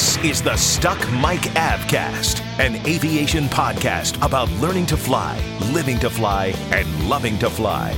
This is the Stuck Mic AvCast, an aviation podcast about learning to fly, living to fly, and loving to fly.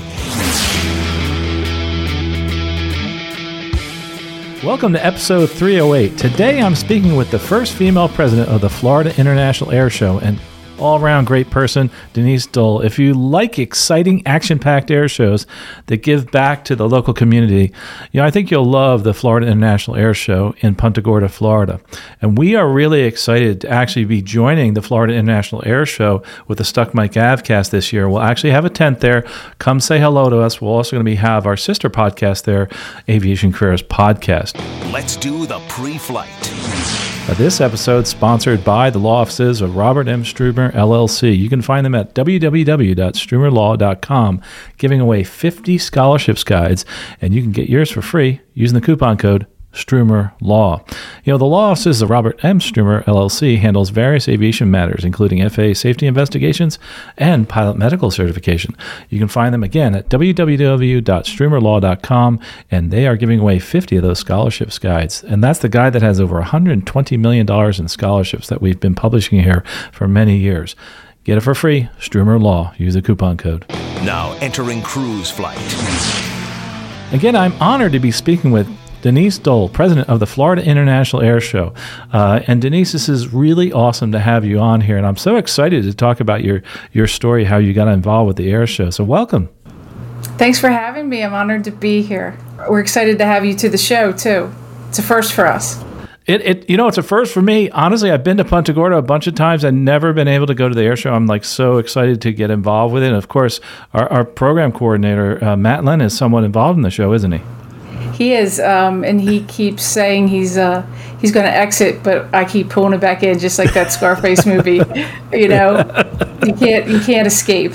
Welcome to episode 308. Today I'm speaking with the first female president of the Florida International Air Show and all around great person, Denise Dull. If you like exciting, action packed air shows that give back to the local community, you know, I think you'll love the Florida International Air Show in Punta Gorda, Florida. And we are really excited to actually be joining the Florida International Air Show with the Stuck Mic AvCast this year. We'll actually have a tent there. Come say hello to us. We're also going to be have our sister podcast there, Aviation Careers Podcast. Let's do the pre flight. This episode sponsored by the law offices of Robert M. Strumor LLC. You can find them at www.strumorlaw.com, giving away 50 scholarships guides, and you can get yours for free using the coupon code Strumor Law. You know, the law offices of Robert M. Strumor LLC handles various aviation matters, including FAA safety investigations and pilot medical certification. You can find them again at www.strumorlaw.com, and they are giving away 50 of those scholarships guides. And that's the guide that has over $120 million in scholarships that we've been publishing here for many years. Get it for free, Strumor Law. Use the coupon code. Now entering cruise flight. Again, I'm honored to be speaking with Denise Dull, president of the Florida International Air Show. Uh, and Denise, this is really awesome to have you on here, and I'm so excited to talk about your your story, how you got involved with the air show. So welcome. Thanks for having me. I'm honored to be here. We're excited to have you to the show too. It's a first for us. It, it you know it's a first for me. Honestly, I've been to Punta Gorda a bunch of times. I've never been able to go to the air show. I'm like so excited to get involved with it. And of course, our, our program coordinator uh, Matt Len is somewhat involved in the show, isn't he? He is, um, and he keeps saying he's uh, he's going to exit, but I keep pulling him back in, just like that Scarface movie. You know, you can't you can't escape.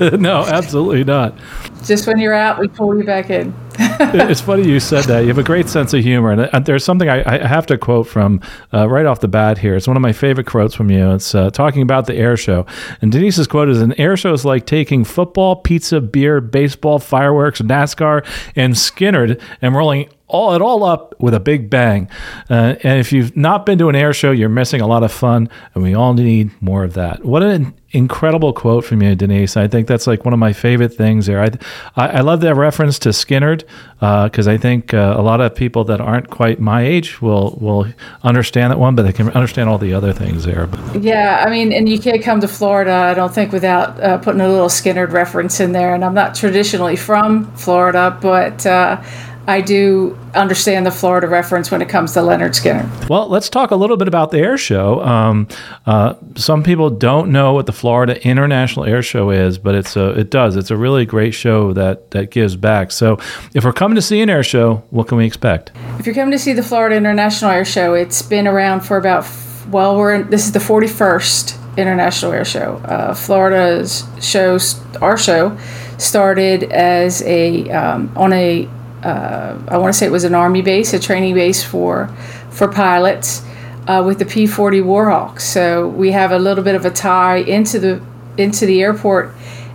no, absolutely not. Just when you're out, we pull you back in. it's funny you said that. You have a great sense of humor, and uh, there's something I, I have to quote from uh, right off the bat here. It's one of my favorite quotes from you. It's uh, talking about the air show, and Denise's quote is: "An air show is like taking football, pizza, beer, baseball, fireworks, NASCAR, and Skynyrd, and rolling all it all up with a big bang. Uh, and if you've not been to an air show, you're missing a lot of fun, and we all need more of that. What an incredible quote from you, Denise. I think that's like one of my favorite things there. I I, I love that reference to Skynyrd because uh, I think uh, a lot of people that aren't quite my age will will understand that one, but they can understand all the other things there. Yeah, I mean, and you can't come to Florida, I don't think, without uh, putting a little Skynyrd reference in there. And I'm not traditionally from Florida, but uh, I do understand the Florida reference when it comes to Lynyrd Skynyrd. Well, let's talk a little bit about the air show. Um, uh, some people don't know what the Florida International Air Show is, but it's a, it does. It's a really great show that that gives back. So, if we're coming to see an air show, what can we expect? If you're coming to see the Florida International Air Show, it's been around for about well, we're in, this is the 41st International Air Show. Uh, Florida's shows, our show, started as a um, on a uh, I want to say it was an army base, a training base for for pilots uh, with the P-40 Warhawk. So we have a little bit of a tie into the into the airport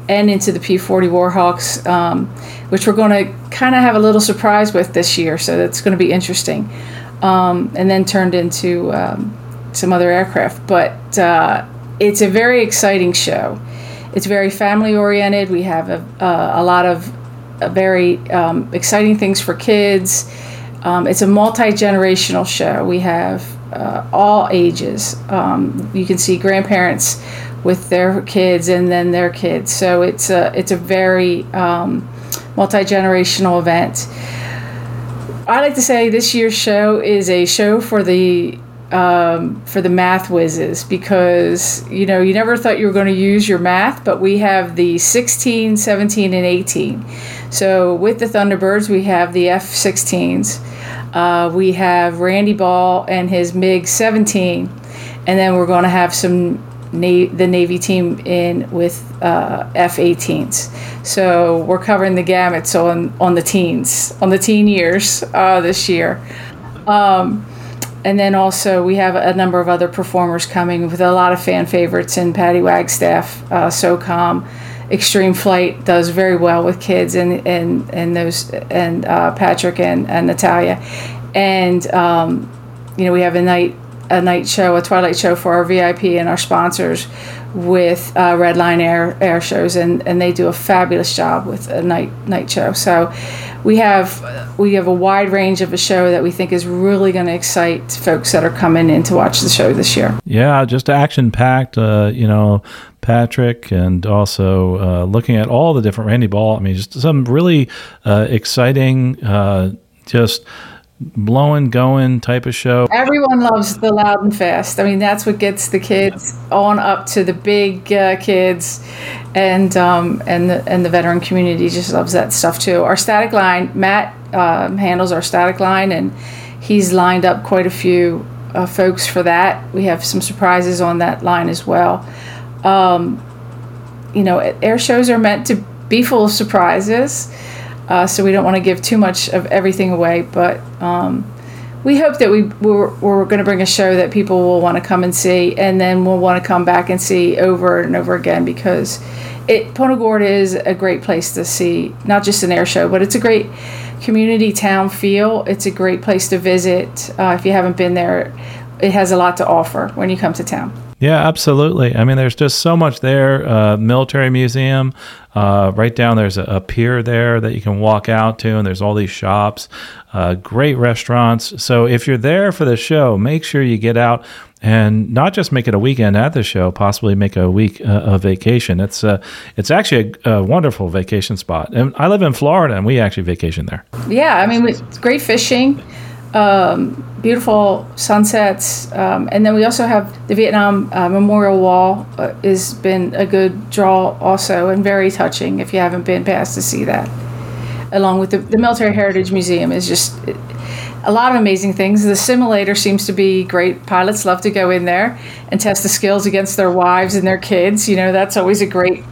and into the P-40 Warhawks, um, which we're going to kind of have a little surprise with this year. So that's going to be interesting. Um, and then turned into um, some other aircraft, but uh, it's a very exciting show. It's very family oriented. We have a, uh, a lot of very um, exciting things for kids. Um, it's a multi generational show. We have uh, all ages. Um, you can see grandparents with their kids and then their kids. So it's a it's a very um, multi generational event. I like to say this year's show is a show for the um, for the math whizzes because you know you never thought you were going to use your math but we have the 16 17 and 18 so with the thunderbirds we have the f-16s Uh, we have Randy Ball and his MiG 17, and then we're going to have some Na- the Navy team in with uh, F-18s. So we're covering the gamuts on on the teens, on the teen years uh, this year. Um, and then also we have a number of other performers coming with a lot of fan favorites and Patty Wagstaff, uh, SOCOM, Extreme Flight does very well with kids and and and those and uh, Patrick and, and Natalia, and um, you know we have a night a night show a twilight show for our VIP and our sponsors with uh, Redline Air air shows and and they do a fabulous job with a night night show so we have we have a wide range of a show that we think is really going to excite folks that are coming in to watch the show this year. Yeah, just action packed. Uh, you know, Patrick, and also uh, looking at all the different Randy Ball. I mean, just some really uh, exciting, uh, just blowing, going type of show. Everyone loves the loud and fast. I mean, that's what gets the kids on up to the big uh, kids, and um, and the and the veteran community just loves that stuff too. Our static line, Matt um, handles our static line, and he's lined up quite a few uh, folks for that. We have some surprises on that line as well. Um, you know, air shows are meant to be full of surprises uh, so we don't want to give too much of everything away. But um, we hope that we we're, we're going to bring a show that people will want to come and see, and then we'll want to come back and see over and over again because it is a great place to see not just an air show, but it's a great community town feel. It's a great place to visit. Uh, if you haven't been there, it has a lot to offer when you come to town. Yeah, absolutely. I mean, there's just so much there. Uh, military museum, uh, right down there's a, a, pier there that you can walk out to, and there's all these shops, uh, great restaurants. So if you're there for the show, make sure you get out and not just make it a weekend at the show, possibly make a week uh, of vacation. It's uh, it's actually a, a, wonderful vacation spot. And I live in Florida, and we actually vacation there. Yeah, I mean, it's great fishing um, beautiful sunsets, um, and then we also have the Vietnam uh, Memorial Wall uh, has been a good draw also and very touching if you haven't been past to see that. Along with the, the Military Heritage Museum is just a lot of amazing things. The simulator seems to be great. Pilots love to go in there and test the skills against their wives and their kids. You know, that's always a great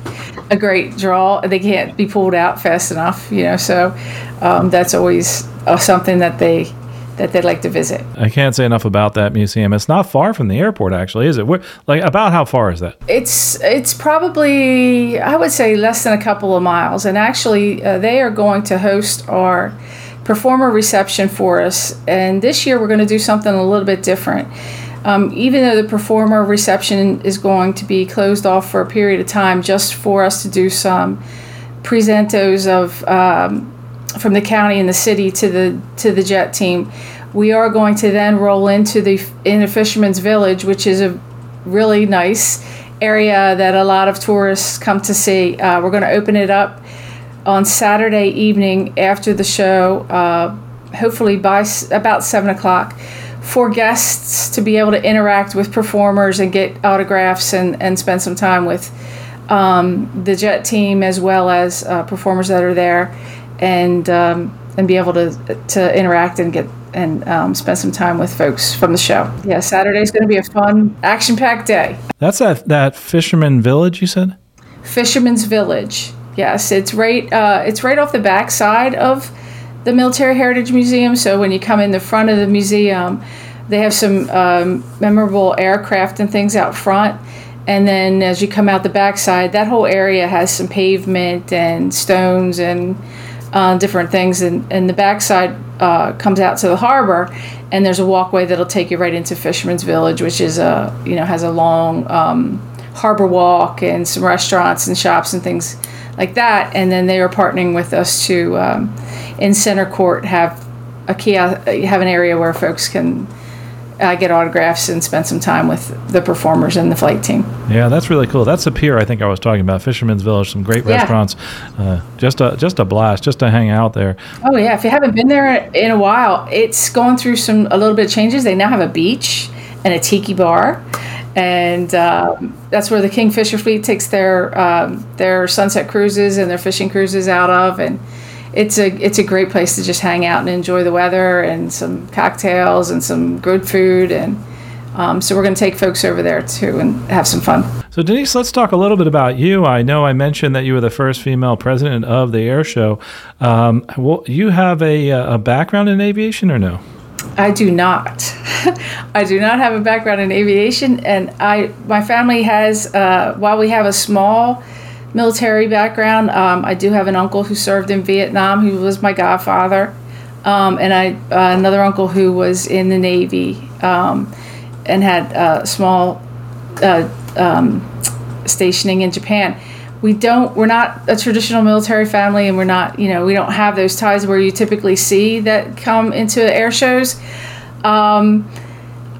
a great draw. They can't be pulled out fast enough. You know, so um, that's always uh, something that they that they'd like to visit. I can't say enough about that museum. It's not far from the airport, actually, is it? Where, like about how far is that? It's it's probably I would say less than a couple of miles. And actually, uh, they are going to host our performer reception for us. And this year, we're going to do something a little bit different. Um, even though the performer reception is going to be closed off for a period of time, just for us to do some presentos of um, from the county and the city to the to the jet team. We are going to then roll into the in a fisherman's village, which is a really nice area that a lot of tourists come to see. Uh, we're going to open it up on Saturday evening after the show, uh, hopefully by s- about seven o'clock, for guests to be able to interact with performers and get autographs and, and spend some time with um, the jet team as well as uh, performers that are there and um, and be able to to interact and get and um, spend some time with folks from the show. Yeah, Saturday is going to be a fun, action-packed day. That's that that Fisherman Village you said. Fisherman's Village. Yes, it's right. Uh, it's right off the back side of the Military Heritage Museum. So when you come in the front of the museum, they have some um, memorable aircraft and things out front. And then as you come out the backside, that whole area has some pavement and stones and uh, different things, and, and the backside uh, comes out to the harbor, and there's a walkway that'll take you right into Fisherman's Village, which is a you know has a long um, harbor walk and some restaurants and shops and things like that. And then they are partnering with us to um, in Center Court have a kiosk, have an area where folks can uh, get autographs and spend some time with the performers and the flight team. Yeah, that's really cool. That's the pier I think I was talking about, Fisherman's Village. Some great yeah. restaurants, uh, just a just a blast, just to hang out there. Oh yeah, if you haven't been there in a while, it's going through some a little bit of changes. They now have a beach and a tiki bar, and um, that's where the Kingfisher fleet takes their um, their sunset cruises and their fishing cruises out of, and it's a it's a great place to just hang out and enjoy the weather and some cocktails and some good food and um, so we're going to take folks over there too and have some fun. So Denise, let's talk a little bit about you. I know I mentioned that you were the first female president of the air show. Um, well, you have a, a background in aviation or no? I do not. I do not have a background in aviation, and I my family has. Uh, while we have a small military background, um, I do have an uncle who served in Vietnam, who was my godfather, um, and I uh, another uncle who was in the Navy um, and had a small uh, um, stationing in Japan. We don't we're not a traditional military family and we're not you know we don't have those ties where you typically see that come into air shows. Um,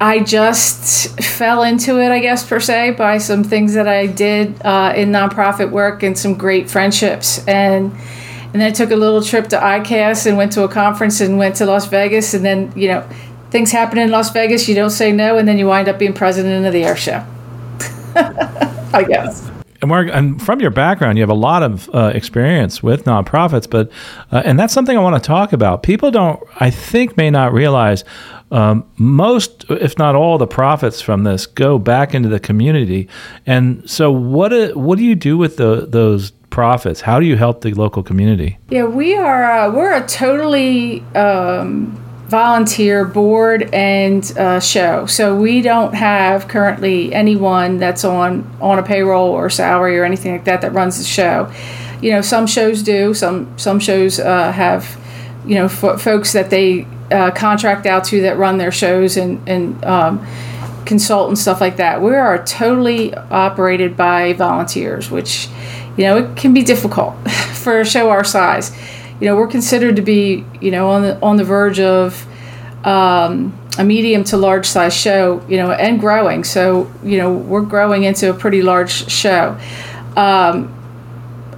i just fell into it i guess per se by some things that i did uh, in nonprofit work and some great friendships. And and then i took a little trip to icas and went to a conference and went to las vegas. And then you know things happen in las vegas you don't say no and then you wind up being president of the air show. I guess and, Mark, and from your background, you have a lot of uh, experience with nonprofits, but uh, and that's something I want to talk about. People don't, I think, may not realize um, most, if not all, the profits from this go back into the community. And so, what what do you do with the, those profits? How do you help the local community? Yeah, we are. Uh, we're a totally um, volunteer board and uh, show. So we don't have currently anyone that's on on a payroll or salary or anything like that that runs the show. You know, some shows do. Some some shows uh, have you know f- folks that they uh, contract out to that run their shows and and um, consult and stuff like that. We are totally operated by volunteers, which you know it can be difficult for a show our size you know, we're considered to be, you know, on the on the verge of um, a medium to large size show, you know, and growing. So, you know, we're growing into a pretty large show. Um,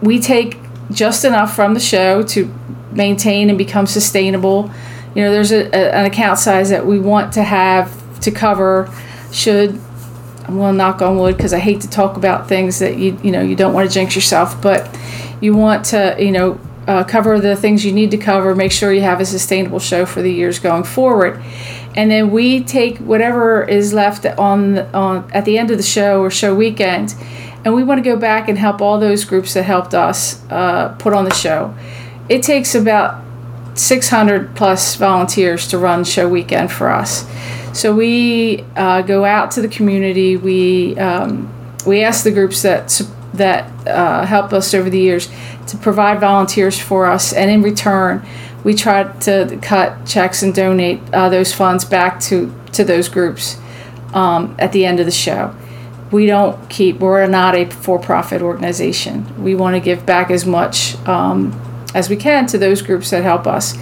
we take just enough from the show to maintain and become sustainable. You know, there's a, a, an account size that we want to have to cover should I'm to knock on wood because I hate to talk about things that you you know you don't want to jinx yourself, but you want to you know uh, cover the things you need to cover, make sure you have a sustainable show for the years going forward. And then we take whatever is left on, on at the end of the show or show weekend, and we want to go back and help all those groups that helped us uh, put on the show. It takes about 600 plus volunteers to run show weekend for us. So we uh, go out to the community. We um, we ask the groups that that uh, help us over the years to provide volunteers for us, and in return, we try to cut checks and donate uh, those funds back to, to those groups um, at the end of the show. We don't keep, we're not a for profit organization. We want to give back as much um, as we can to those groups that help us.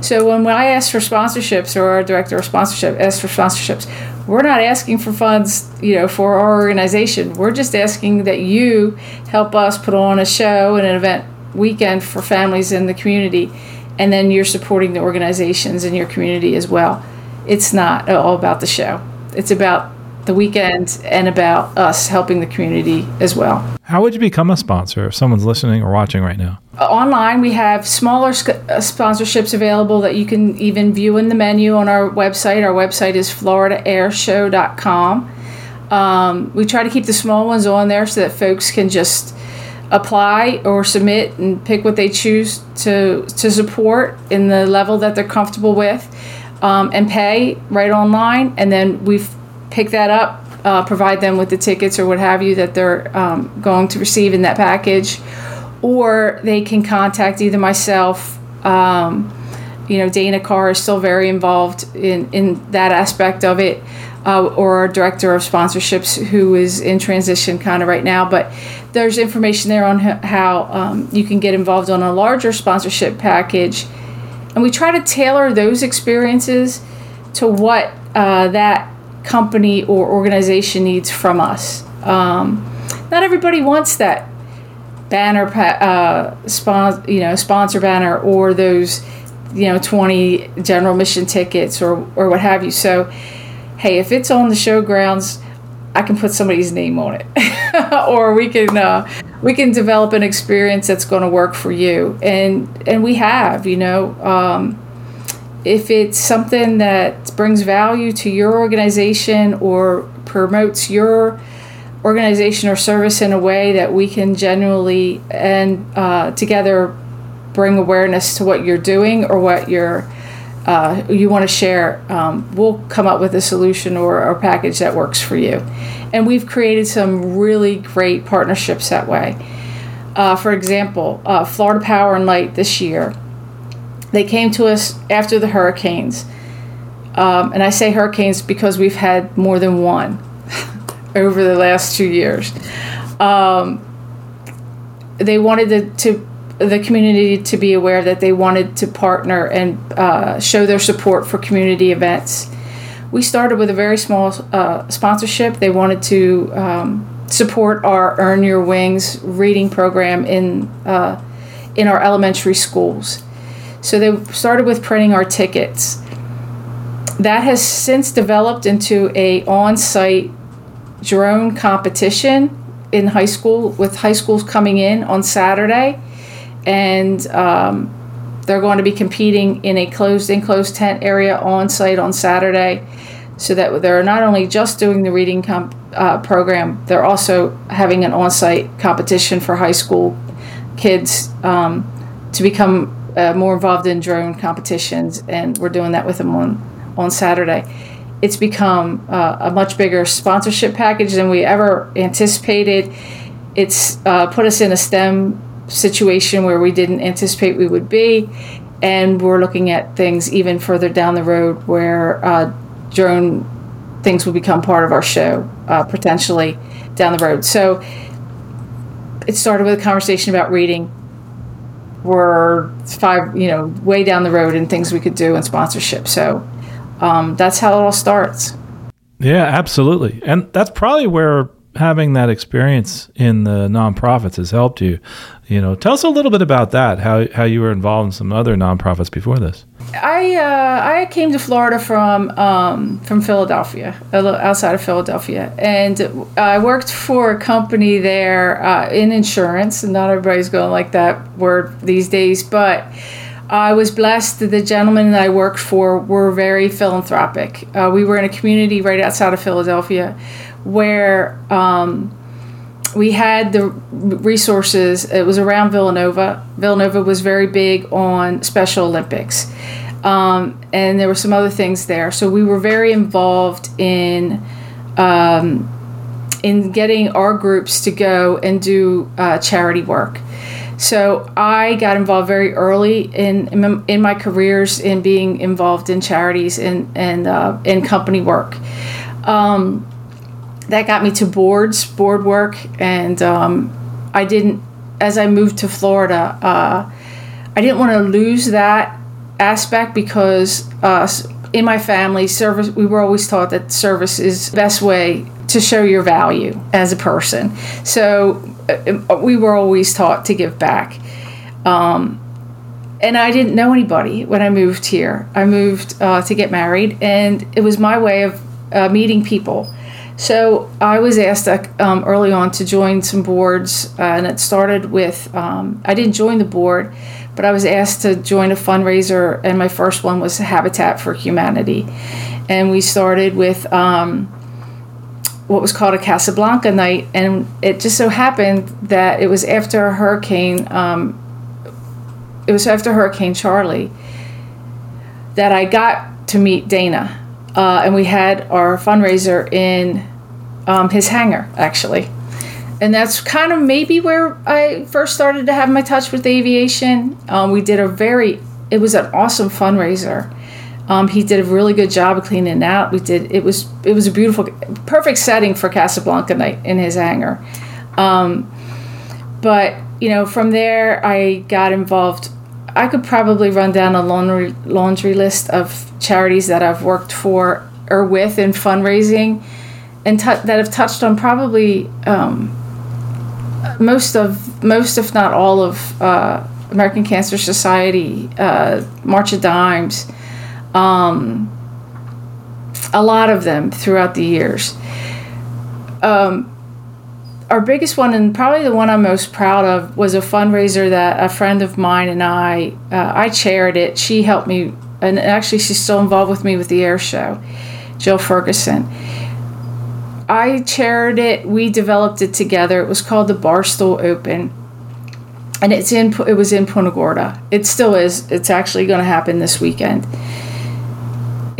So when I ask for sponsorships or our director of sponsorship asks for sponsorships, we're not asking for funds, you know, for our organization. We're just asking that you help us put on a show and an event weekend for families in the community, and then you're supporting the organizations in your community as well. It's not all about the show. It's about the weekend and about us helping the community as well. How would you become a sponsor if someone's listening or watching right now? Online, we have smaller sc- uh, sponsorships available that you can even view in the menu on our website. Our website is floridaairshow.com. Um, we try to keep the small ones on there so that folks can just apply or submit and pick what they choose to to support in the level that they're comfortable with um, and pay right online and then we've pick that up, uh, provide them with the tickets or what have you that they're um, going to receive in that package, or they can contact either myself. Um, you know, Dana Carr is still very involved in, in that aspect of it, uh, or our director of sponsorships who is in transition kind of right now. But there's information there on how um, you can get involved on a larger sponsorship package. And we try to tailor those experiences to what uh, that company or organization needs from us. Um, not everybody wants that banner, uh, you know, sponsor banner or those, you know, 20 general mission tickets or, or what have you. So, hey, if it's on the showgrounds, I can put somebody's name on it, or we can, uh, we can develop an experience that's going to work for you and and we have you know um, if it's something that brings value to your organization or promotes your organization or service in a way that we can genuinely and uh, together bring awareness to what you're doing or what you're uh, you want to share, um, we'll come up with a solution or a package that works for you. And we've created some really great partnerships that way. Uh, for example, uh, Florida Power and Light this year, they came to us after the hurricanes. Um, and I say hurricanes because we've had more than one over the last two years. Um, they wanted to, to the community to be aware that they wanted to partner and uh, show their support for community events. We started with a very small uh, sponsorship. They wanted to um, support our Earn Your Wings reading program in uh, in our elementary schools. So they started with printing our tickets. That has since developed into a on-site drone competition in high school with high schools coming in on Saturday and um, they're going to be competing in a closed enclosed tent area on site on Saturday, so that they're not only just doing the reading comp, uh, program, they're also having an on-site competition for high school kids um, to become uh, more involved in drone competitions, and we're doing that with them on on Saturday. It's become uh, a much bigger sponsorship package than we ever anticipated. It's uh, put us in a STEM situation where we didn't anticipate we would be. And we're looking at things even further down the road where uh, drone things will become part of our show uh, potentially down the road. So it started with a conversation about reading. We're five, you know, way down the road and things we could do in sponsorship. So um, that's how it all starts. Yeah, absolutely. And that's probably where having that experience in the nonprofits has helped you. You know, tell us a little bit about that. How how you were involved in some other nonprofits before this. I uh, I came to Florida from um, from Philadelphia, outside of Philadelphia, and I worked for a company there uh, in insurance. And not everybody's going like that word these days, but. I was blessed. The gentlemen that I worked for were very philanthropic. Uh, we were in a community right outside of Philadelphia where um, we had the resources. It was around Villanova. Villanova was very big on Special Olympics. Um, and there were some other things there. So we were very involved in um, in getting our groups to go and do uh, charity work. So I got involved very early in in, my careers in being involved in charities and and uh, in company work. Um, that got me to boards, board work, and um, I didn't. As I moved to Florida, uh, I didn't want to lose that aspect because uh, in my family, service we were always taught that service is the best way to show your value as a person. So uh, we were always taught to give back. Um, and I didn't know anybody when I moved here. I moved uh, to get married, and it was my way of uh, meeting people. So I was asked um, early on to join some boards, uh, and it started with um, I didn't join the board, but I was asked to join a fundraiser, and my first one was Habitat for Humanity, and we started with um, what was called a Casablanca night, and it just so happened that it was after a hurricane. Um, it was after Hurricane Charley that I got to meet Dana. Uh, and we had our fundraiser in um, his hangar actually and that's kind of maybe where I first started to have my touch with aviation. Um, we did a very, it was an awesome fundraiser. Um, he did a really good job of cleaning out. We did it was it was a beautiful, perfect setting for Casablanca night in his hangar. Um, but you know, from there I got involved. I could probably run down a laundry laundry list of charities that I've worked for or with in fundraising and t- that have touched on probably um, most of most, if not all, of uh, American Cancer Society, uh, March of Dimes, um, a lot of them throughout the years. Um, our biggest one, and probably the one I'm most proud of, was a fundraiser that a friend of mine and I, uh, I chaired it. She helped me, and actually, she's still involved with me with the air show, Jill Ferguson. I chaired it. We developed it together. It was called the Barstool Open, and it's in. It was in Punta Gorda. It still is. It's actually going to happen this weekend.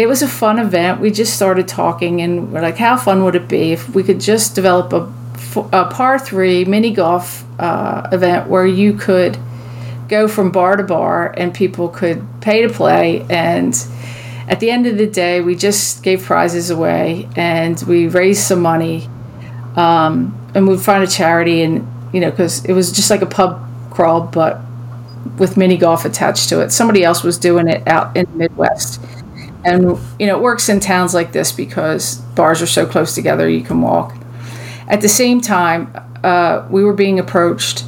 It was a fun event. We just started talking, and we're like, "How fun would it be if we could just develop a, a par three mini golf uh, event where you could go from bar to bar, and people could pay to play and." at the end of the day, we just gave prizes away and we raised some money. Um, and we find a charity, and you know, because it was just like a pub crawl, but with mini golf attached to it. Somebody else was doing it out in the Midwest. And you know, it works in towns like this because bars are so close together you can walk. At the same time, uh, we were being approached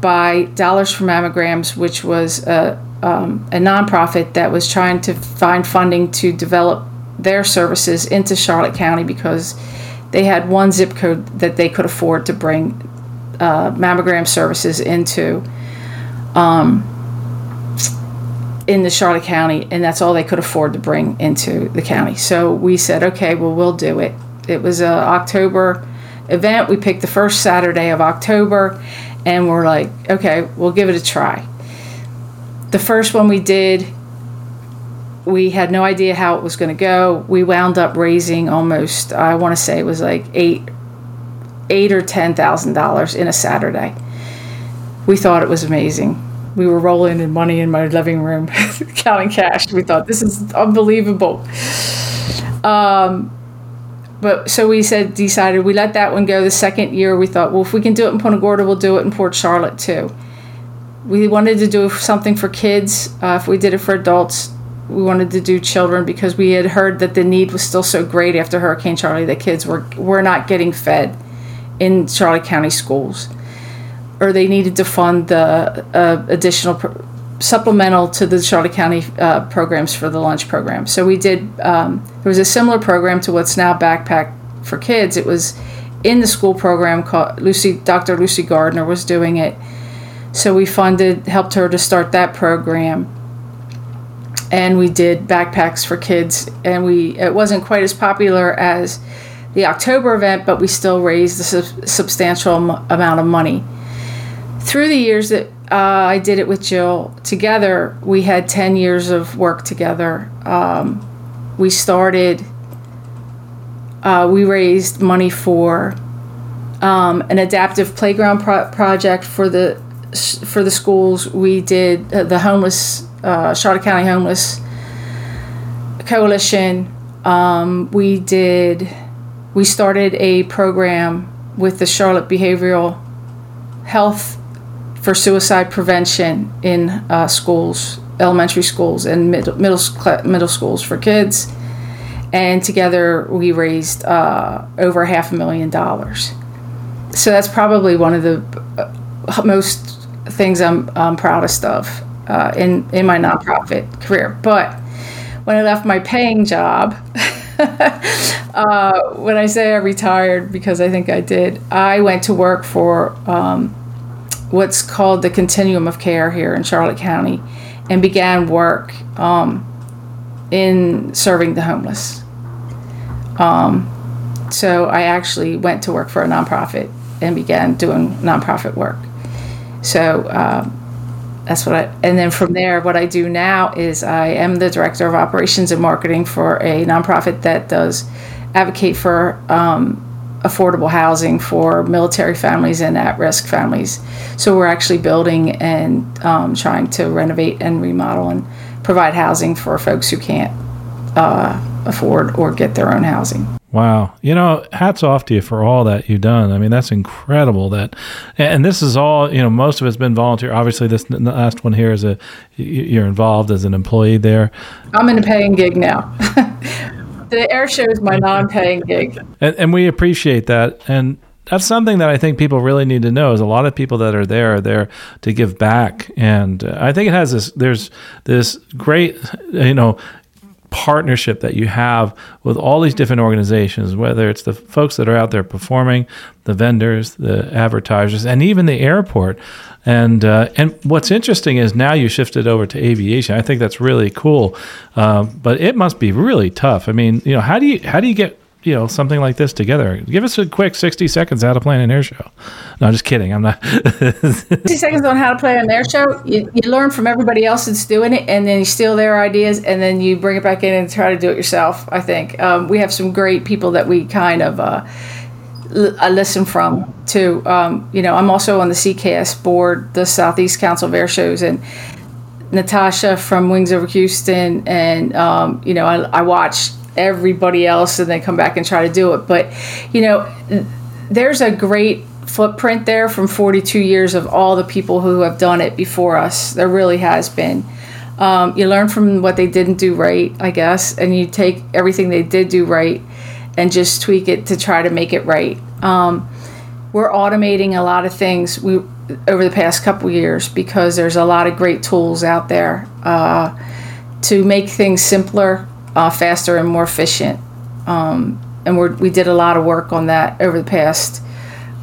by Dollars for Mammograms, which was a um, a nonprofit that was trying to find funding to develop their services into Charlotte County because they had one zip code that they could afford to bring uh, mammogram services into um, in the Charlotte County, and that's all they could afford to bring into the county. So we said, okay, well, we'll do it. It was a October event. We picked the first Saturday of October, and we're like, okay, we'll give it a try the first one we did, we had no idea how it was going to go. We wound up raising almost, I want to say it was like eight, eight or ten thousand dollars in a Saturday. We thought it was amazing. We were rolling in money in my living room, counting cash. We thought this is unbelievable. Um, but so we said, decided we let that one go. The second year, we thought, well, if we can do it in Punta Gorda, we'll do it in Port Charlotte too we wanted to do something for kids. Uh, if we did it for adults, we wanted to do children because we had heard that the need was still so great after Hurricane Charley that kids were were not getting fed in Charlotte County schools, or they needed to fund the uh, additional supplemental to the Charlotte County uh, programs for the lunch program. So we did. Um, there was a similar program to what's now Backpack for Kids. It was in the school program called Lucy. Dr. Lucy Gardner was doing it so we funded, helped her to start that program. And we did backpacks for kids. And we it wasn't quite as popular as the October event, but we still raised a sub- substantial amount of money. Through the years that uh, I did it with Jill together, we had 10 years of work together. Um, we started, uh, we raised money for um, an adaptive playground pro- project for the for the schools, we did uh, the homeless, uh, Charlotte County Homeless Coalition. Um, we did, we started a program with the Charlotte Behavioral Health for suicide prevention in uh, schools, elementary schools, and middle, middle, middle schools for kids. And together we raised uh, over half a million dollars. So that's probably one of the uh, most things I'm, I'm proudest of uh, in in my nonprofit career. But when I left my paying job, uh, when I say I retired because I think I did, I went to work for um, what's called the Continuum of Care here in Charlotte County, and began work um, in serving the homeless. Um, so I actually went to work for a nonprofit and began doing nonprofit work. So um, that's what I, and then from there, what I do now is I am the director of operations and marketing for a nonprofit that does advocate for um, affordable housing for military families and at risk families. So we're actually building and um, trying to renovate and remodel and provide housing for folks who can't uh, afford or get their own housing. Wow. You know, hats off to you for all that you've done. I mean, that's incredible that, and this is all, you know, most of it's been volunteer. Obviously, this last one here is a, you're involved as an employee there. I'm in a paying gig now. the air show is my non paying gig. And, and we appreciate that. And, that's something that I think people really need to know is a lot of people that are there are there to give back. And uh, I think it has this, there's this great, you know, partnership that you have with all these different organizations, whether it's the folks that are out there performing, the vendors, the advertisers, and even the airport. And uh, and what's interesting is now you shifted over to aviation. I think that's really cool, uh, but it must be really tough. I mean, you know, how do you how do you get you know something like this together? Give us a quick sixty seconds how to plan an air show. No, just kidding. I'm not. sixty seconds on how to plan an air show. You, you learn from everybody else that's doing it, and then you steal their ideas, and then you bring it back in and try to do it yourself. I think um, we have some great people that we kind of. Uh, I listen from too. Um, you know, I'm also on the CCAS board, the Southeast Council of Air Shows, and Natasha from Wings Over Houston, and um, you know, I, I watch everybody else and then come back and try to do it. But, you know, there's a great footprint there from 42 years of all the people who have done it before us. There really has been. Um, you learn from what they didn't do right, I guess, and you take everything they did do right and just tweak it to try to make it right. Um, we're automating a lot of things we, over the past couple years because there's a lot of great tools out there uh, to make things simpler uh, faster and more efficient. Um, and we we did a lot of work on that over the past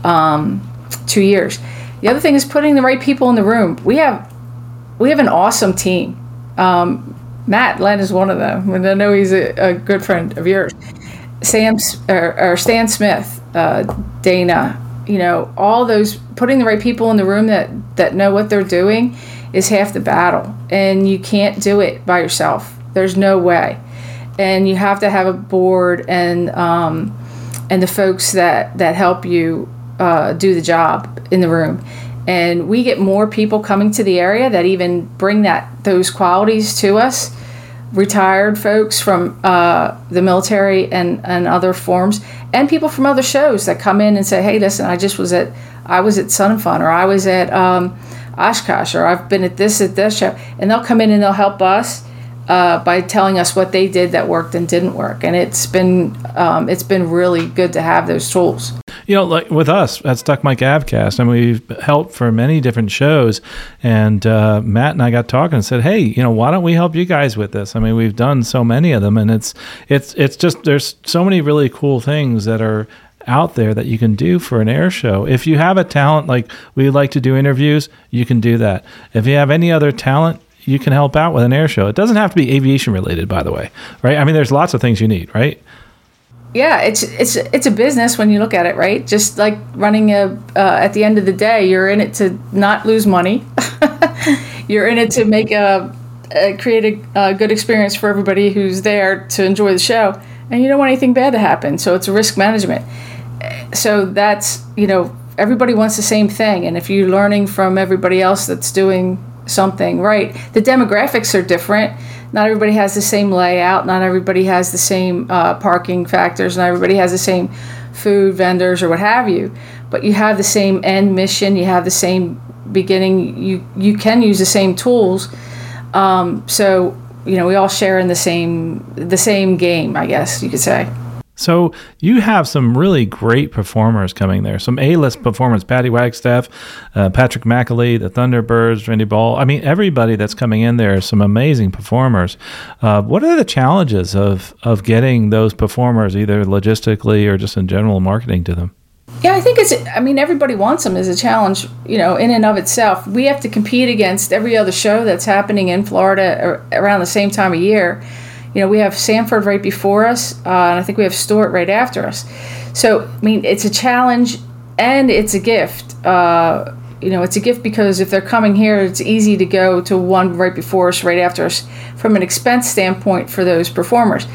um, two years. The other thing is putting the right people in the room. We have we have an awesome team. Um, Matt Len is one of them, and I know he's a, a good friend of yours. Sam or, or Stan Smith, uh, Dana, you know, all those putting the right people in the room that that know what they're doing is half the battle, and you can't do it by yourself. There's no way and you have to have a board and um, and the folks that that help you uh, do the job in the room. And we get more people coming to the area that even bring that those qualities to us. Retired folks from uh, the military and, and other forms, and people from other shows that come in and say, "Hey, listen, I just was at I was at Sun and Fun, or I was at um, Oshkosh, or I've been at this at this show," and they'll come in and they'll help us uh, by telling us what they did that worked and didn't work, and it's been um, it's been really good to have those tools. You know, like with us at Stuck Mic AvCast, mean, we've helped for many different shows, and uh, Matt and I got talking and said, "Hey, you know, why don't we help you guys with this? I mean, we've done so many of them, and it's it's it's just there's so many really cool things that are." out there that you can do for an air show. If you have a talent like we like to do interviews, you can do that. If you have any other talent, you can help out with an air show. It doesn't have to be aviation related, by the way, right? I mean, there's lots of things you need, right? Yeah, it's it's it's a business when you look at it, right? Just like running a. Uh, at the end of the day, you're in it to not lose money. you're in it to make a, a create a, a good experience for everybody who's there to enjoy the show, and you don't want anything bad to happen. So it's risk management. So that's you know everybody wants the same thing, and if you're learning from everybody else that's doing something right. The demographics are different. Not everybody has the same layout. Not everybody has the same uh, parking factors. Not everybody has the same food vendors or what have you. But you have the same end mission. You have the same beginning. You you can use the same tools. Um, so you know we all share in the same the same game. I guess you could say. So you have some really great performers coming there. Some A-list performers: Patty Wagstaff, uh, Patrick McAlee, the Thunderbirds, Randy Ball. I mean, everybody that's coming in there. Some amazing performers. Uh, what are the challenges of of getting those performers, either logistically or just in general marketing to them? Yeah, I think it's. I mean, everybody wants them as a challenge, you know, in and of itself. We have to compete against every other show that's happening in Florida around the same time of year you know, we have Sanford right before us, uh, and I think we have Stuart right after us. So, I mean, it's a challenge and it's a gift. Uh, you know, it's a gift because if they're coming here, it's easy to go to one right before us, right after us, from an expense standpoint for those performers.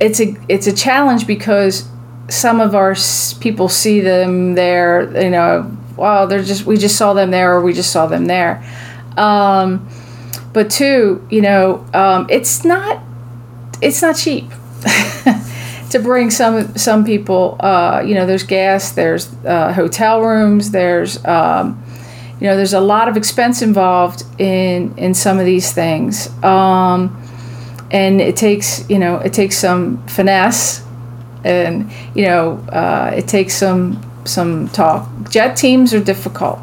It's a it's a challenge because some of our people see them there. You know, well, they're just we just saw them there, or we just saw them there. Um, but two, you know, um, it's not it's not cheap to bring some some people. Uh, you know, there's gas, there's uh, hotel rooms, there's um, you know, there's a lot of expense involved in in some of these things, um, and it takes you know it takes some finesse, and you know uh, it takes some some talk. Jet teams are difficult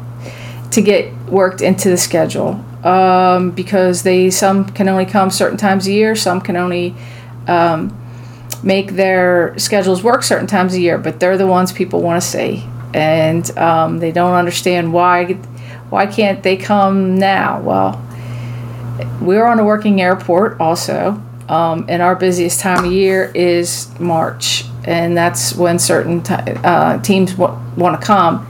to get worked into the schedule. Um, because they some can only come certain times a year, some can only um, make their schedules work certain times a year, but they're the ones people want to see, and um, they don't understand why why can't they come now? Well, we're on a working airport also, um, and our busiest time of year is March, and that's when certain t- uh, teams w- want to come.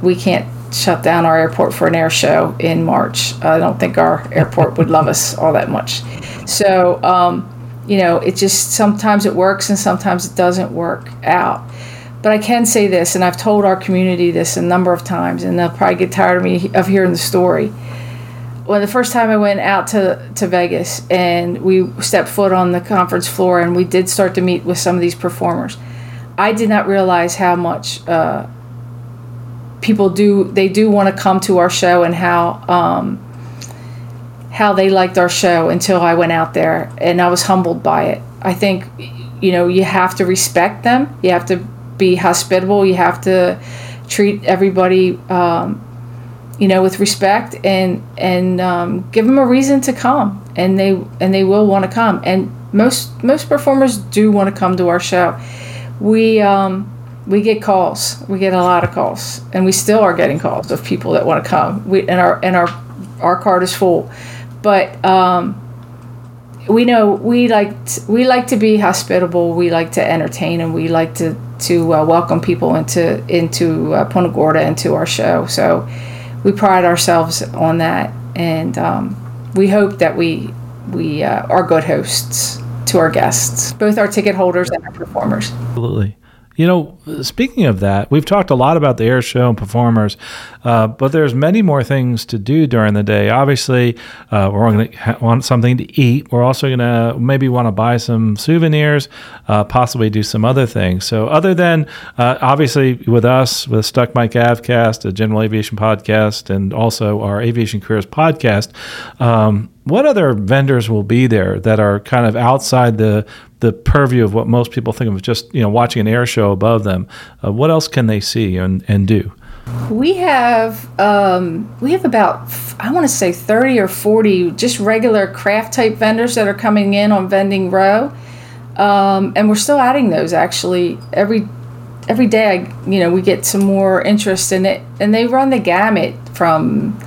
We can't shut down our airport for an air show in March. I don't think our airport would love us all that much. So, um, you know, it just sometimes it works and sometimes it doesn't work out. But I can say this, and I've told our community this a number of times, and they'll probably get tired of me of hearing the story. When the first time I went out to, to Vegas and we stepped foot on the conference floor and we did start to meet with some of these performers, I did not realize how much uh, people do they do want to come to our show and how um, how they liked our show until I went out there and I was humbled by it. I think you know you have to respect them. You have to be hospitable. You have to treat everybody um, you know with respect and and um, give them a reason to come and they and they will want to come and most most performers do want to come to our show. We um, we get calls. We get a lot of calls, and we still are getting calls of people that want to come. We and our and our our card is full, but um, we know we like we like to be hospitable. We like to entertain, and we like to to uh, welcome people into into uh, Punta Gorda and into our show. So we pride ourselves on that, and um, we hope that we we uh, are good hosts to our guests, both our ticket holders and our performers. Absolutely. You know, speaking of that, we've talked a lot about the air show and performers, uh, but there's many more things to do during the day. Obviously, uh, we're going to ha- want something to eat. We're also going to maybe want to buy some souvenirs, uh, possibly do some other things. So, other than uh, obviously with us, with Stuck Mic Avcast, a general aviation podcast, and also our aviation careers podcast. Um, what other vendors will be there that are kind of outside the the purview of what most people think of just you know watching an air show above them? Uh, what else can they see and, and do? We have um, we have about I want to say thirty or forty just regular craft type vendors that are coming in on Vending Row, um, and we're still adding those actually every every day. I, you know we get some more interest in it, and they run the gamut from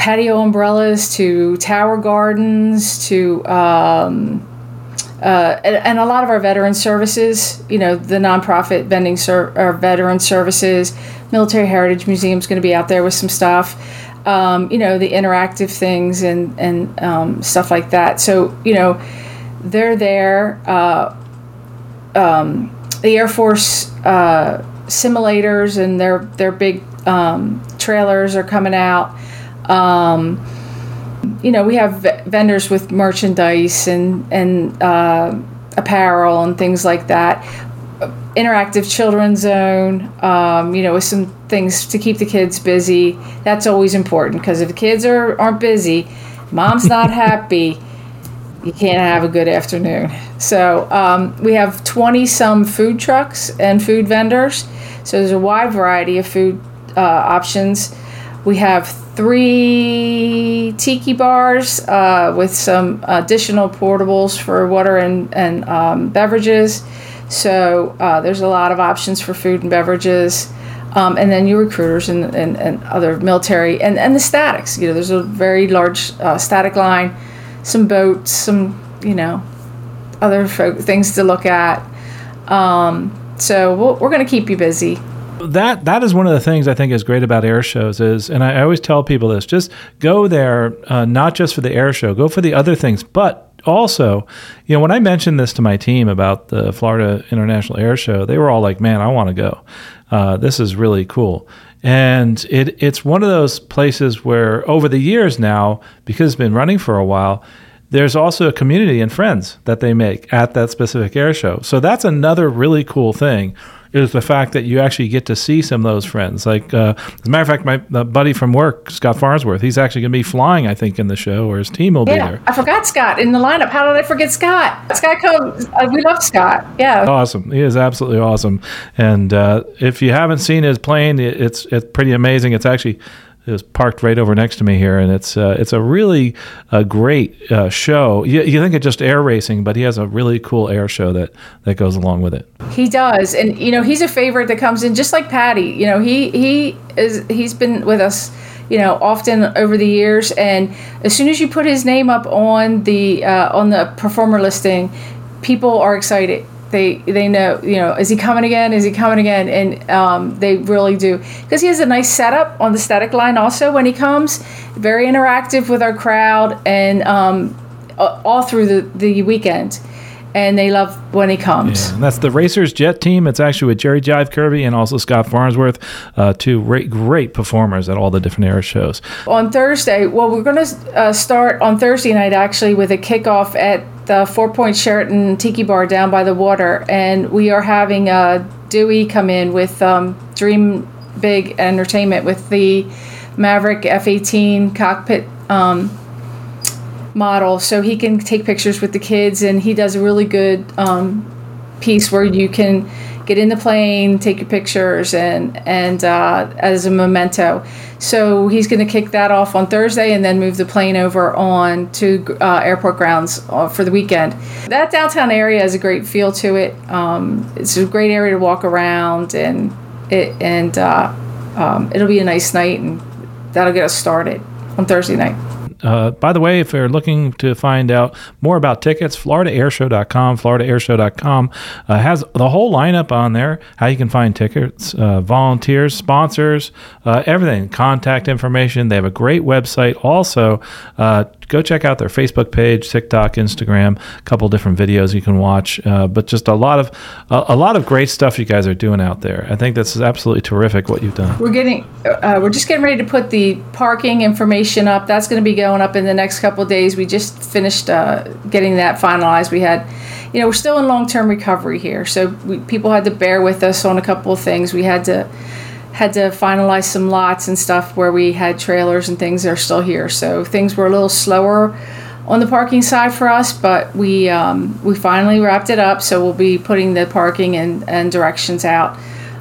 patio umbrellas to tower gardens to um, uh, and, and, a lot of our veteran services, you know, the nonprofit vending ser- or veteran services, Military Heritage Museum is going to be out there with some stuff, um, you know, the interactive things and and um, stuff like that. So you know, they're there. Uh, um, the Air Force uh, simulators and their their big um, trailers are coming out. Um, you know, we have v- vendors with merchandise and and uh, apparel and things like that. Interactive children's zone, um, you know, with some things to keep the kids busy. That's always important because if the kids are aren't busy, mom's not happy. You can't have a good afternoon. So um, we have twenty some food trucks and food vendors. So there's a wide variety of food uh, options. We have three tiki bars uh, with some additional portables for water and, and um, beverages. So uh, there's a lot of options for food and beverages. Um, and then your recruiters and, and, and, other military and, and the statics. You know, there's a very large uh, static line, some boats, some, you know, other things to look at. Um, so we we are going to keep you busy that that is one of the things I think is great about air shows is, and I, always tell people this: just go there, uh, not just for the air show, go for the other things, but also, you know, when I mentioned this to my team about the Florida International Air Show, they were all like, "Man, I want to go. Uh, this is really cool." And it it's one of those places where over the years now, because it's been running for a while, there's also a community and friends that they make at that specific air show. So that's another really cool thing is the fact that you actually get to see some of those friends. Like, uh, as a matter of fact, my buddy from work, Scott Farnsworth, he's actually going to be flying, I think, in the show, or his team will yeah, be there. I forgot Scott in the lineup. How did I forget Scott? Scott comes. Uh, we love Scott. Yeah. Awesome. He is absolutely awesome. And uh, if you haven't seen his plane, it's it's pretty amazing. It's actually is parked right over next to me here, and it's uh, it's a really uh, great uh, show. You, you think it's just air racing, but he has a really cool air show that that goes along with it. He does, and you know he's a favorite that comes in just like Patty. You know he he is he's been with us. You know, often over the years, and as soon as you put his name up on the uh, on the performer listing, people are excited they they know you know is he coming again is he coming again and um, they really do because he has a nice setup on the static line also when he comes very interactive with our crowd and um, all through the, the weekend and they love when he comes. Yeah, that's the Racers Jet team. It's actually with Jerry Jive Kirby and also Scott Farnsworth, uh, two great, great performers at all the different era shows. On Thursday, well, we're going to uh, start on Thursday night actually with a kickoff at the Four Point Sheraton Tiki Bar down by the water, and we are having uh, Dewey come in with um, Dream Big Entertainment with the Maverick F18 cockpit. Um, model so he can take pictures with the kids and he does a really good um, piece where you can get in the plane take your pictures and and uh, as a memento. So he's going to kick that off on thursday and then move the plane over on to uh, airport grounds uh, for the weekend. That downtown area has a great feel to it. Um, it's a great area to walk around and it and uh, um, it'll be a nice night and that'll get us started on thursday night uh, by the way, if you're looking to find out more about tickets, FloridaAirShow.com, FloridaAirShow.com uh, has the whole lineup on there. How you can find tickets, uh, volunteers, sponsors, uh, everything, contact information. They have a great website. Also, uh, go check out their Facebook page, TikTok, Instagram, a couple different videos you can watch. Uh, but just a lot of a lot of great stuff you guys are doing out there. I think this is absolutely terrific what you've done. We're getting we're just getting ready to put the parking information up. That's going to be going up in the next couple days. We just finished uh, getting that finalized. We had, you know, we're still in long term recovery here, so we, people had to bear with us on a couple of things. We had to had to finalize some lots and stuff where we had trailers and things that are still here. So things were a little slower on the parking side for us, but we um, we finally wrapped it up. So we'll be putting the parking and, and directions out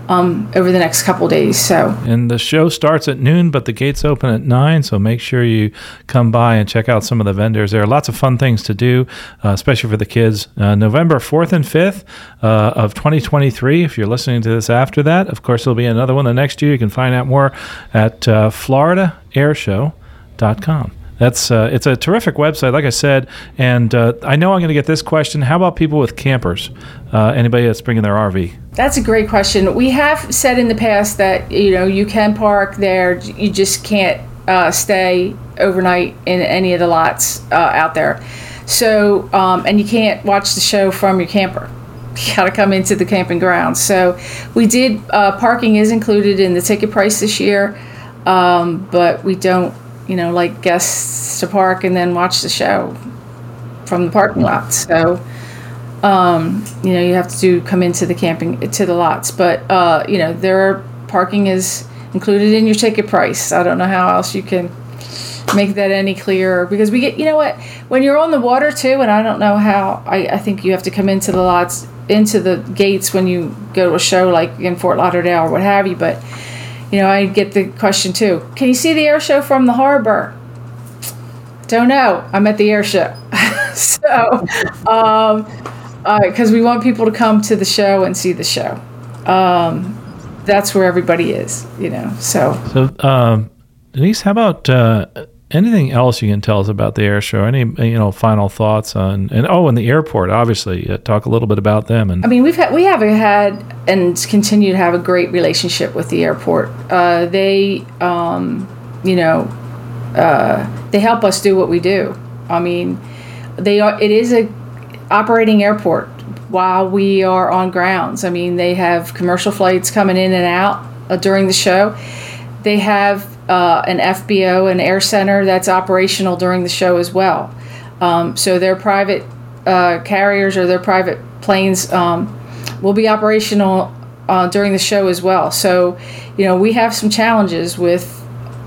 um, over the next couple days. So, and the show starts at noon, but the gates open at nine. So make sure you come by and check out some of the vendors. There are lots of fun things to do, uh, especially for the kids. Uh, November fourth and fifth uh, of 2023. If you're listening to this after that, of course, there'll be another one the next year. You can find out more at uh, FloridaAirShow.com. That's uh, it's a terrific website, like I said, and uh, I know I'm going to get this question. How about people with campers? Uh, anybody that's bringing their RV? That's a great question. We have said in the past that you know you can park there, you just can't uh, stay overnight in any of the lots uh, out there. So, um, and you can't watch the show from your camper. You got to come into the camping grounds. So, we did uh, parking is included in the ticket price this year, um, but we don't you know, like guests to park and then watch the show from the parking lot. So, um, you know, you have to come into the camping to the lots. But uh, you know, there are parking is included in your ticket price. I don't know how else you can make that any clearer because we get you know what when you're on the water too and i don't know how i, I think you have to come into the lots into the gates when you go to a show like in fort lauderdale or what have you but you know, I get the question too. Can you see the air show from the harbor? Don't know. I'm at the air show, so um, because uh, we want people to come to the show and see the show. Um, that's where everybody is, you know. So, so um, Denise, how about uh, anything else you can tell us about the air show? Any you know final thoughts on and oh, and the airport, obviously. Uh, talk a little bit about them. And I mean, we've had we have had and continue to have a great relationship with the airport. Uh, they, um, you know, uh, they help us do what we do. I mean, they are. It is a operating airport while we are on grounds. I mean, they have commercial flights coming in and out uh, during the show. They have uh, an FBO, an air center that's operational during the show as well. Um, so their private uh, carriers or their private planes um, will be operational uh, during the show as well. So, you know, we have some challenges with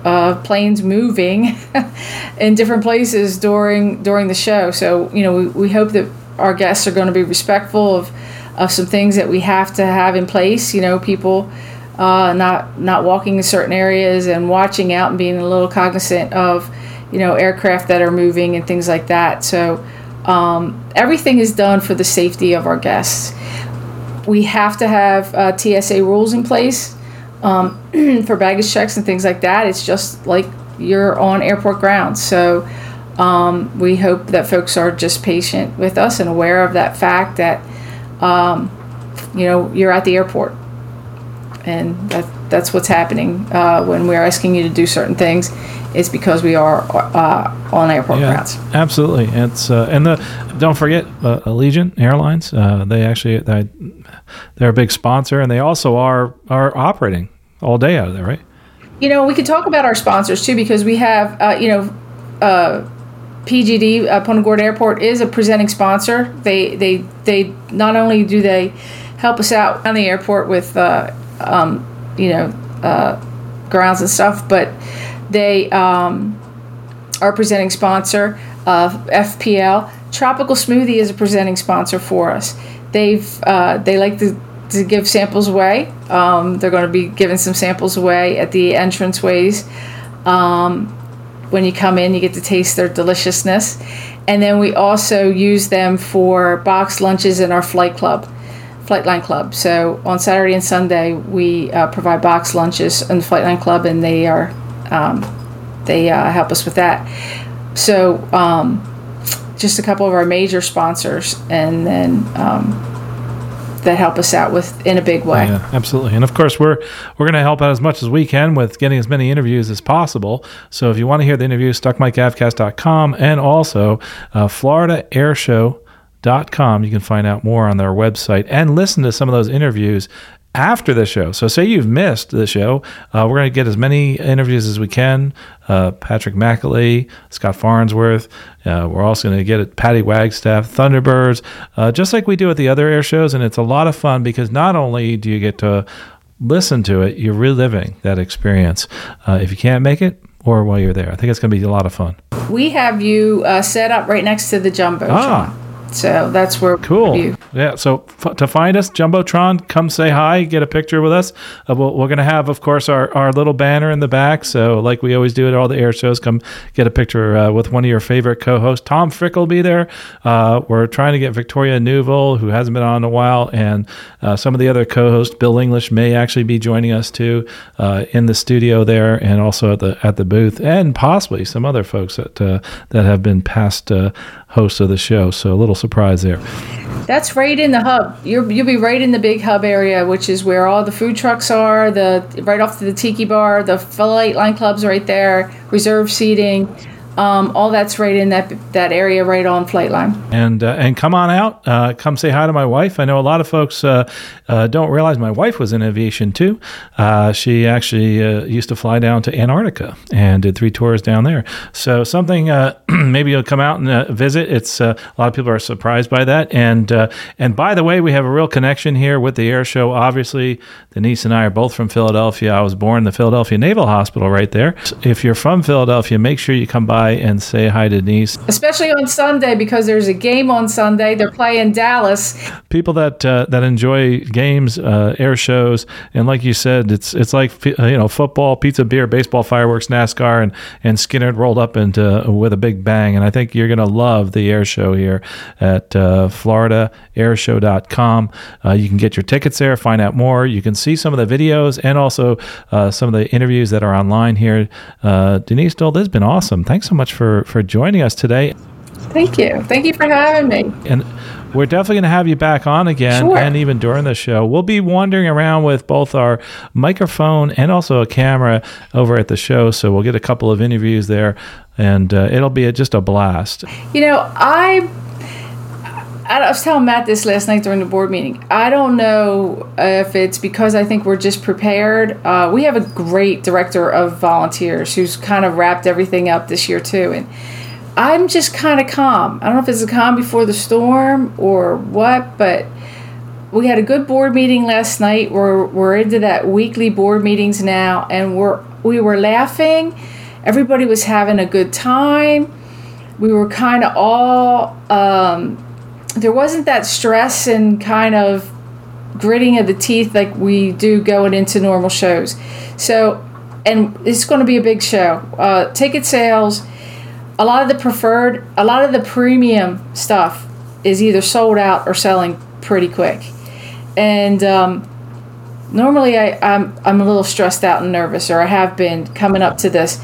uh, planes moving in different places during during the show. So, you know, we, we hope that our guests are going to be respectful of of some things that we have to have in place. You know, people uh, not not walking in certain areas and watching out and being a little cognizant of you know aircraft that are moving and things like that. So um, everything is done for the safety of our guests. We have to have uh, TSA rules in place um, for baggage checks and things like that. It's just like you're on airport grounds. So um, we hope that folks are just patient with us and aware of that fact that um, you know you're at the airport, and that that's what's happening uh, when we're asking you to do certain things. It's because we are uh, on airport Yeah, grounds. absolutely. It's uh, and the don't forget uh, Allegiant Airlines. Uh, they actually they, they're a big sponsor, and they also are are operating all day out of there, right? You know, we could talk about our sponsors too because we have, uh, you know, uh, PGD uh, Punta Gorda Airport is a presenting sponsor. They they they not only do they help us out on the airport with, uh, um, you know, uh, grounds and stuff, but they um, are presenting sponsor of FPL. Tropical Smoothie is a presenting sponsor for us. They've uh, they like to, to give samples away. Um, they're going to be giving some samples away at the entranceways. Um, when you come in, you get to taste their deliciousness, and then we also use them for box lunches in our flight club. Flightline Club. So on Saturday and Sunday, we uh, provide box lunches in the Flightline Club, and they are um, they uh, help us with that. So um, just a couple of our major sponsors, and then um, that help us out with in a big way. Yeah, absolutely. And of course, we're we're going to help out as much as we can with getting as many interviews as possible. So if you want to hear the interview, stuckmicavcast.com and also uh, FloridaAirShow.com. You can find out more on their website and listen to some of those interviews after the show. So, say you've missed the show, uh, we're going to get as many interviews as we can. Uh, Patrick McAlee, Scott Farnsworth. Uh, we're also going to get it Patty Wagstaff, Thunderbirds, uh, just like we do at the other air shows. And it's a lot of fun because not only do you get to listen to it, you're reliving that experience. Uh, if you can't make it, or while you're there, I think it's going to be a lot of fun. We have you uh, set up right next to the jumbo. Ah. So that's where Cool. Yeah. So f- to find us, Jumbotron, come say hi, get a picture with us. Uh, we'll, we're going to have, of course, our, our little banner in the back. So, like we always do at all the air shows, come get a picture uh, with one of your favorite co hosts. Tom Frick will be there. Uh, we're trying to get Victoria Newville, who hasn't been on in a while, and uh, some of the other co hosts. Bill English may actually be joining us too uh, in the studio there and also at the at the booth, and possibly some other folks that, uh, that have been past uh, hosts of the show. So, a little surprise there. That's right in the hub. You're, you'll be right in the big hub area, which is where all the food trucks are. The right off to the tiki bar, the flight line clubs right there, Reserve seating. Um, all that's right in that that area, right on flight line. and uh, and come on out. Uh, come say hi to my wife. I know a lot of folks uh, uh, don't realize my wife was in aviation too. Uh, she actually uh, used to fly down to Antarctica and did three tours down there. So something maybe you'll come out and visit. It's a lot of people are surprised by that. And and by the way, we have a real connection here with the air show. Obviously, Denise and I are both from Philadelphia. I was born in the Philadelphia Naval Hospital right there. If you're from Philadelphia, make sure you come by and say hi to Denise. Especially on Sunday because there's a game on Sunday. They're playing Dallas. people that uh, that enjoy games, uh, air shows, and like you said, it's it's like uh, you know football, pizza, beer, baseball, fireworks, NASCAR, and and Skynyrd rolled up into with a big bang. And I think you're gonna love the air show here at uh, FloridaAirShow.com. Uh, you can get your tickets there, find out more. You can see some of the videos and also uh, some of the interviews that are online here. Uh, Denise Dull, this has been awesome. Thanks so much for for joining us today. Thank you. Thank you for having me. And we're definitely going to have you back on again Sure. and even during the show. We'll be wandering around with both our microphone and also a camera over at the show. So we'll get a couple of interviews there and uh, it'll be a, just a blast. You know, I I was telling Matt this last night during the board meeting. I don't know if it's because I think we're just prepared. Uh, we have a great director of volunteers who's kind of wrapped everything up this year too, and I'm just kind of calm. I don't know if it's a calm before the storm or what, but we had a good board meeting last night. We're we're into that weekly board meetings now, and we're we were laughing. Everybody was having a good time. We were kind of all. Um, there wasn't that stress and kind of gritting of the teeth like we do going into normal shows. So, and it's going to be a big show. Uh, ticket sales, a lot of the preferred, a lot of the premium stuff is either sold out or selling pretty quick. And um, normally I, I'm, I'm a little stressed out and nervous, or I have been coming up to this.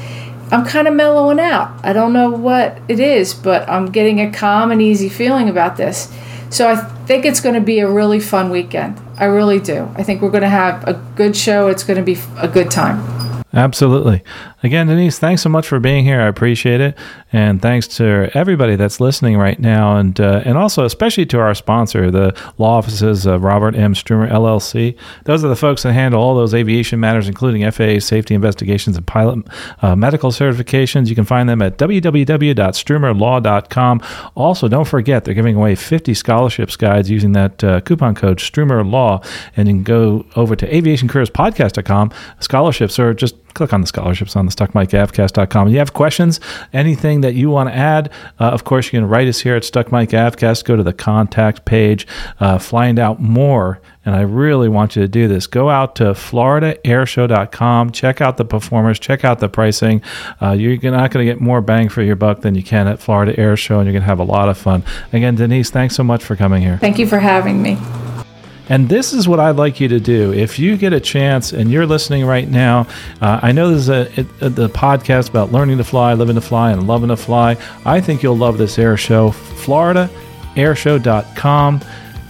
I'm kind of mellowing out. I don't know what it is, but I'm getting a calm and easy feeling about this. So I think it's going to be a really fun weekend. I really do. I think we're going to have a good show. It's going to be a good time. Absolutely. Again, Denise, thanks so much for being here. I appreciate it, and thanks to everybody that's listening right now, and uh, and also especially to our sponsor, the law offices of Robert M. Strumor LLC. Those are the folks that handle all those aviation matters, including FAA safety investigations and pilot uh, medical certifications. You can find them at www.strumorlaw.com. Also, don't forget they're giving away 50 scholarships guides using that uh, coupon code Strumor Law, and you can go over to aviationcareerspodcast.com. Scholarships are just click on the scholarships on the stuckmicavcast.com. If you have questions, anything that you want to add, uh, of course, you can write us here at Stuck Mic AvCast. Go to the contact page, uh, find out more. And I really want you to do this. Go out to FloridaAirShow.com, check out the performers, check out the pricing. Uh, you're not going to get more bang for your buck than you can at Florida Air Show, and you're going to have a lot of fun. Again, Denise, thanks so much for coming here. Thank you for having me. And this is what I'd like you to do. If you get a chance and you're listening right now, uh, I know this is a, a, the podcast about learning to fly, living to fly, and loving to fly. I think you'll love this air show. FloridaAirshow.com.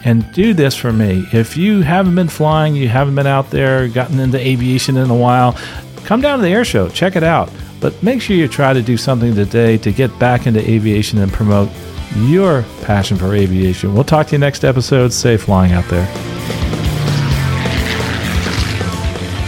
And do this for me. If you haven't been flying, you haven't been out there, gotten into aviation in a while, come down to the air show, check it out. But make sure you try to do something today to get back into aviation and promote your passion for aviation. We'll talk to you next episode. Safe flying out there.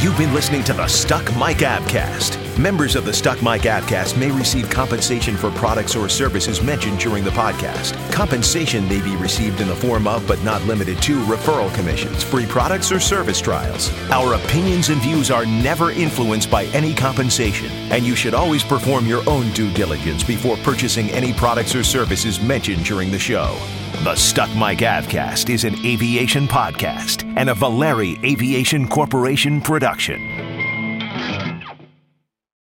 You've been listening to the Stuck Mic AvCast. Members of the Stuck Mic AvCast may receive compensation for products or services mentioned during the podcast. Compensation may be received in the form of, but not limited to, referral commissions, free products, or service trials. Our opinions and views are never influenced by any compensation, and you should always perform your own due diligence before purchasing any products or services mentioned during the show. The Stuck Mic AvCast is an aviation podcast and a Valeri Aviation Corporation production.